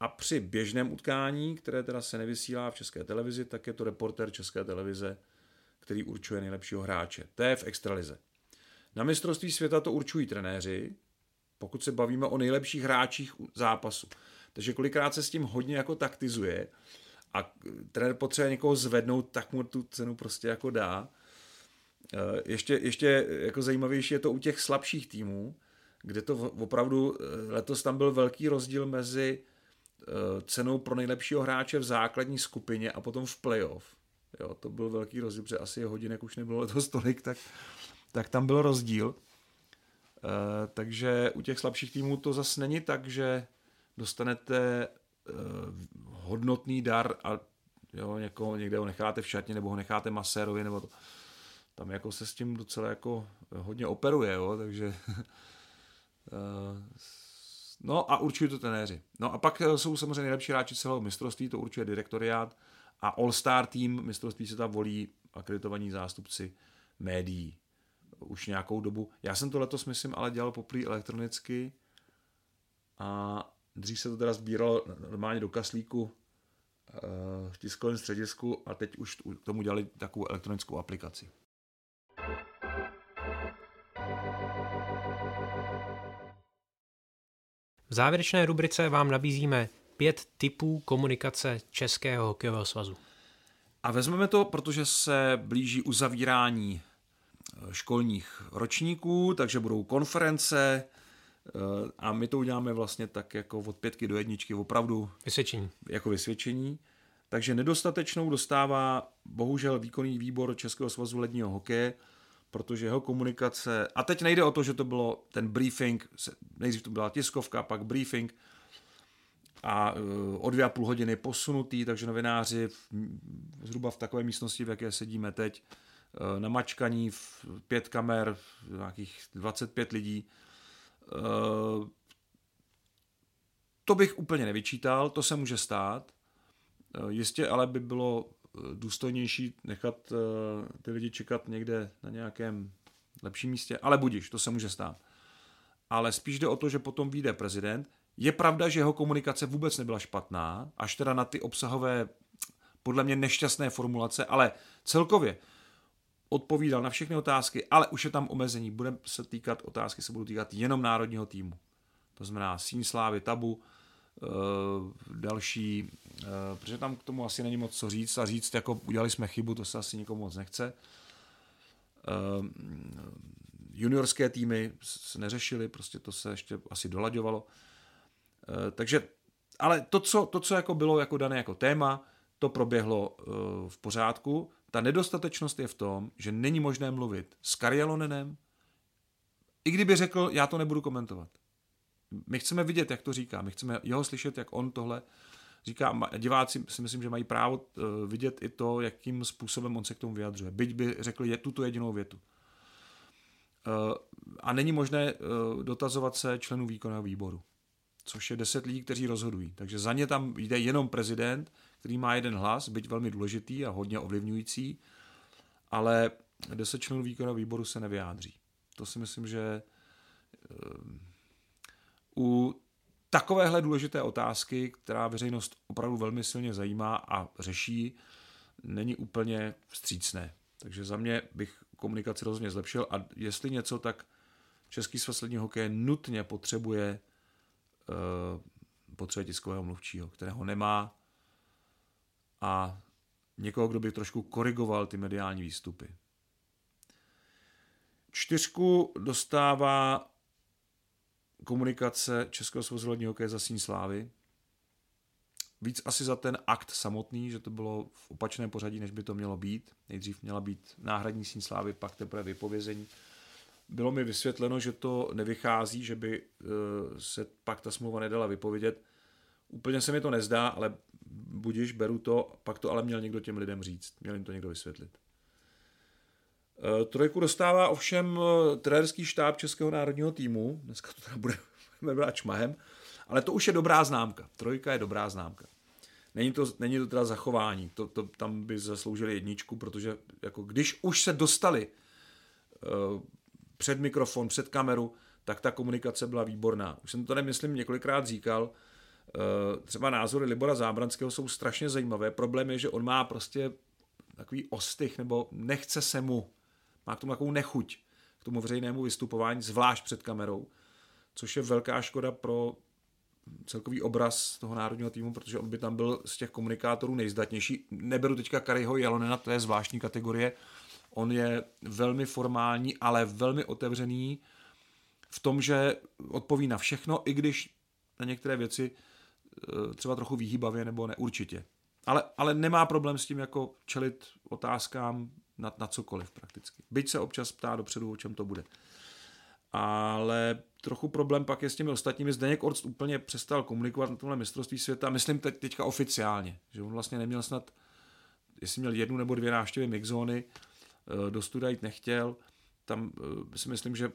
A při běžném utkání, které teda se nevysílá v české televizi, tak je to reporter české televize, který určuje nejlepšího hráče. To je v extralize. Na mistrovství světa to určují trenéři, pokud se bavíme o nejlepších hráčích zápasu. Takže kolikrát se s tím hodně jako taktizuje a trenér potřebuje někoho zvednout, tak mu tu cenu prostě jako dá. Eh, ještě, ještě jako zajímavější je to u těch slabších týmů, kde to opravdu eh, letos tam byl velký rozdíl mezi eh, cenou pro nejlepšího hráče v základní skupině a potom v playoff. Jo, to byl velký rozdíl, protože asi hodinek už nebylo letos tolik, tak, tak tam byl rozdíl. takže u těch slabších týmů to zase není tak, že dostanete hodnotný dar a jo, někoho, někde ho necháte v šatně, nebo ho necháte masérovi, nebo to. Tam jako se s tím docela jako hodně operuje, jo, takže eh, no a určují to tenéři. No a pak jsou samozřejmě nejlepší hráči celého mistrovství, to určuje direktoriát a All-Star tým mistrovství se tam volí akreditovaní zástupci médií už nějakou dobu. Já jsem to letos, myslím, ale dělal poprý elektronicky a Dřív se to teda sbíralo normálně do kaslíku v tiskovém středisku a teď už k tomu dělali takovou elektronickou aplikaci. V závěrečné rubrice vám nabízíme pět typů komunikace Českého hokejového svazu. A vezmeme to, protože se blíží uzavírání eh, školních ročníků, takže budou konference eh, a my to uděláme vlastně tak jako od pětky do jedničky opravdu Vysvědčení. jako vysvědčení. Takže nedostatečnou dostává bohužel výkonný výbor Českého svazu ledního hokeje, protože jeho komunikace, a teď nejde o to, že to bylo ten briefing, nejdřív to byla tiskovka, pak briefing, a e, o dvě a půl hodiny posunutý, takže novináři v, zhruba v takové místnosti, v jaké sedíme teď, e, na mačkaní, v pět kamer, nějakých 25 lidí. E, to bych úplně nevyčítal, to se může stát. Jistě ale by bylo důstojnější nechat ty lidi čekat někde na nějakém lepším místě, ale budíš, to se může stát. Ale spíš jde o to, že potom vyjde prezident, je pravda, že jeho komunikace vůbec nebyla špatná, až teda na ty obsahové, podle mě nešťastné formulace, ale celkově odpovídal na všechny otázky, ale už je tam omezení. Bude se týkat, otázky se budou týkat jenom národního týmu. To znamená Síň Slávy, Tabu, e, další, e, protože tam k tomu asi není moc co říct a říct, jako udělali jsme chybu, to se asi nikomu moc nechce. E, juniorské týmy se neřešily, prostě to se ještě asi dolaďovalo. Eh, takže, ale to, co, to, co jako bylo jako dané jako téma, to proběhlo eh, v pořádku. Ta nedostatečnost je v tom, že není možné mluvit s Karialonenem, i kdyby řekl, já to nebudu komentovat. My chceme vidět, jak to říká, my chceme jeho slyšet, jak on tohle říká. Diváci si myslím, že mají právo eh, vidět i to, jakým způsobem on se k tomu vyjadřuje. Byť by řekl je tuto jedinou větu. A není možné dotazovat se členů výkonného výboru což je deset lidí, kteří rozhodují. Takže za ně tam jde jenom prezident, který má jeden hlas, byť velmi důležitý a hodně ovlivňující, ale deset členů výkonného výboru se nevyjádří. To si myslím, že eh, u takovéhle důležité otázky, která veřejnost opravdu velmi silně zajímá a řeší, není úplně vstřícné. Takže za mě bych komunikaci rozhodně zlepšil a jestli něco, tak Český svaz ledního hokeje nutně potřebuje Eh, potřebuje tiskového mluvčího, kterého nemá a někoho, kdo by trošku korigoval ty mediální výstupy. Čtyřku dostává komunikace Českého svazu ledního hokeje za síň slávy. Víc asi za ten akt samotný, že to bylo v opačném pořadí, než by to mělo být. Nejdřív měla být náhradní síň slávy, pak teprve vypovězení bylo mi vysvětleno, že to nevychází, že by eh, se pak ta smlouva nedala vypovědět. Úplně se mi to nezdá, ale budiš, beru to, pak to ale měl někdo těm lidem říct. Měl jim to někdo vysvětlit. Eh, trojku dostává ovšem eh, trenérský štáb Českého národního týmu. Dneska to teda bude brát šmahem, ale to už je dobrá známka. Trojka je dobrá známka. Není to, není to teda zachování, to, to, tam by zasloužili jedničku, protože jako když už se dostali před mikrofon, před kameru, tak ta komunikace byla výborná. Už jsem to tady, myslím, několikrát říkal, třeba názory Libora Zábranského jsou strašně zajímavé. Problém je, že on má prostě takový ostych, nebo nechce se mu, má k tomu takovou nechuť, k tomu veřejnému vystupování, zvlášť před kamerou, což je velká škoda pro celkový obraz toho národního týmu, protože on by tam byl z těch komunikátorů nejzdatnější. Neberu teďka Kariho Jelonena, to je zvláštní kategorie, On je velmi formální, ale velmi otevřený v tom, že odpoví na všechno, i když na některé věci eh, třeba trochu výhýbavě nebo neurčitě. Ale, ale nemá problém s tím jako čelit otázkám na, na cokoliv prakticky. Byť se občas ptá dopředu, o čem to bude. Ale trochu problém pak je s těmi ostatními. Zdeněk Orst úplně přestal komunikovat na tomhle mistrovství světa, myslím teď, teďka oficiálně, že on vlastně neměl snad, jestli měl jednu nebo dvě návštěvy mixzóny, Eh, do studia jít nechtěl. Tam eh, si myslím, že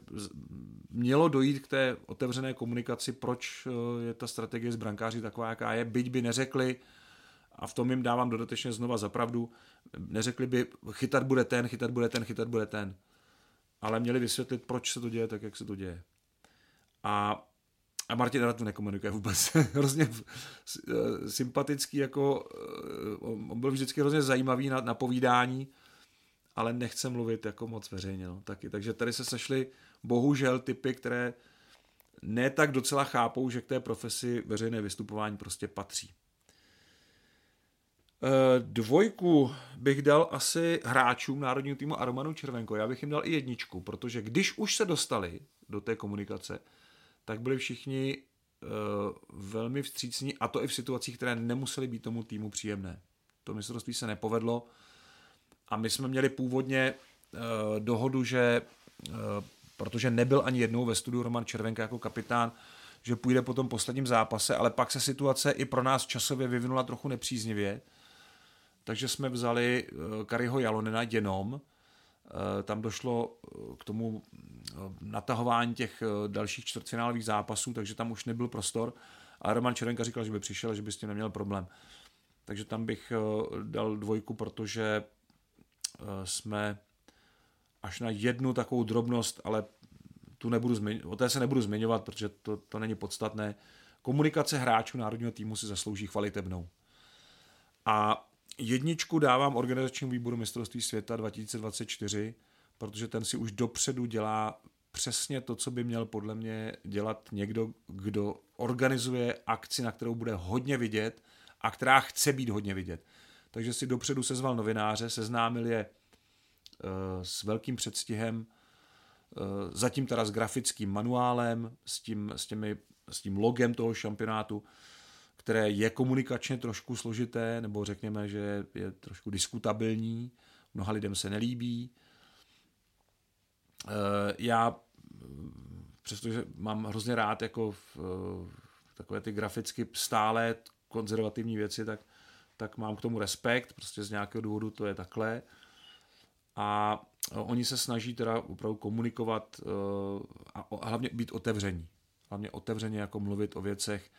mělo dojít k té otevřené komunikaci, proč eh, je ta strategie z brankáři taková, jaká je, byť by neřekli, a v tom jim dávám dodatečně znova zapravdu, neřekli by, chytat bude ten, chytat bude ten, chytat bude ten. Ale měli vysvětlit, proč se to děje tak, jak se to děje. A A Martin Ratu nekomunikuje vůbec. hrozně eh, sympatický, jako on byl vždycky hrozně zajímavý na, na povídání, ale nechce mluvit jako moc veřejně. No, taky. Takže tady se sešly bohužel typy, které ne tak docela chápou, že k té profesi veřejné vystupování prostě patří. Eh, dvojku bych dal asi hráčům národního týmu Aromanu Červenko. Já bych jim dal i jedničku, protože když už se dostali do té komunikace, tak byli všichni uh, velmi vstřícní a to i v situacích, které nemusely být tomu týmu příjemné. To mistrovství se nepovedlo a my jsme měli původně uh, dohodu, že uh, protože nebyl ani jednou ve studiu Roman Červenka jako kapitán, že půjde po tom posledním zápase, ale pak se situace i pro nás časově vyvinula trochu nepříznivě, takže jsme vzali Kariho Jalonena jenom, tam došlo k tomu natahování těch dalších čtvrtfinálových zápasů, takže tam už nebyl prostor. A Roman Čerenka říkal, že by přišel, že by s tím neměl problém. Takže tam bych dal dvojku, protože jsme až na jednu takovou drobnost, ale tu nebudu zmiň, o té se nebudu zmiňovat, protože to, to není podstatné. Komunikace hráčů národního týmu si zaslouží chvalitebnou. A jedničku dávám organizačnímu výboru mistrovství světa 2024, protože ten si už dopředu dělá přesně to, co by měl podle mě dělat někdo, kdo organizuje akci, na kterou bude hodně vidět a která chce být hodně vidět. Takže si dopředu sezval novináře, seznámil je uh, s velkým předstihem, uh, zatím teda s grafickým manuálem, s tím, s, těmi, s tím logem toho šampionátu, které je komunikačně trošku složité, nebo řekněme, že je trošku diskutabilní, mnoha lidem se nelíbí. Eh, já, přestože mám hrozně rád jako v, takové ty graficky stále konzervativní věci, tak, tak mám k tomu respekt, prostě z nějakého důvodu to je takhle. A oni se snaží teda opravdu komunikovat eh, a hlavně být otevření. Hlavně otevřeně jako mluvit o věcech,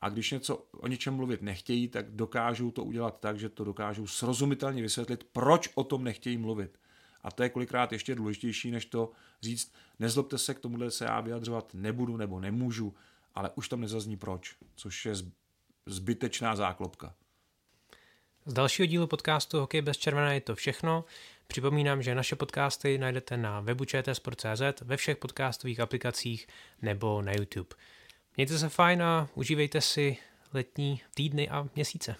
a když něco o něčem mluvit nechtějí, tak dokážou to udělat tak, že to dokážou srozumitelně vysvětlit, proč o tom nechtějí mluvit. A to je kolikrát ještě důležitější, než to říct, nezlobte se, k tomuhle se já vyjadřovat nebudu nebo nemůžu, ale už tam nezazní proč, což je zbytečná záklopka. Z dalšího dílu podcastu Hokej bez červené je to všechno. Připomínám, že naše podcasty najdete na webu čtsport.cz, ve všech podcastových aplikacích nebo na YouTube. Mějte se fajn a užívejte si letní týdny a měsíce.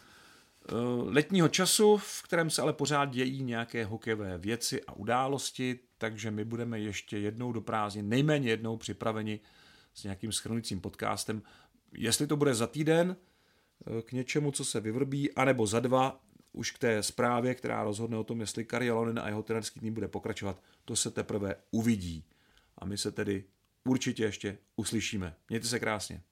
Eh, letního času, v kterém se ale pořád dějí nějaké hokejové věci a události, takže my budeme ještě jednou do prázdnin, nejméně jednou připraveni s nějakým schrnujícím podcastem. Jestli to bude za týden k něčemu, co se vyvrbí, anebo za dva, už k té zprávě, která rozhodne o tom, jestli Kari Jalonen a jeho trenerský tým bude pokračovat, to se teprve uvidí. A my se tedy určitě ještě uslyšíme. Mějte se krásně.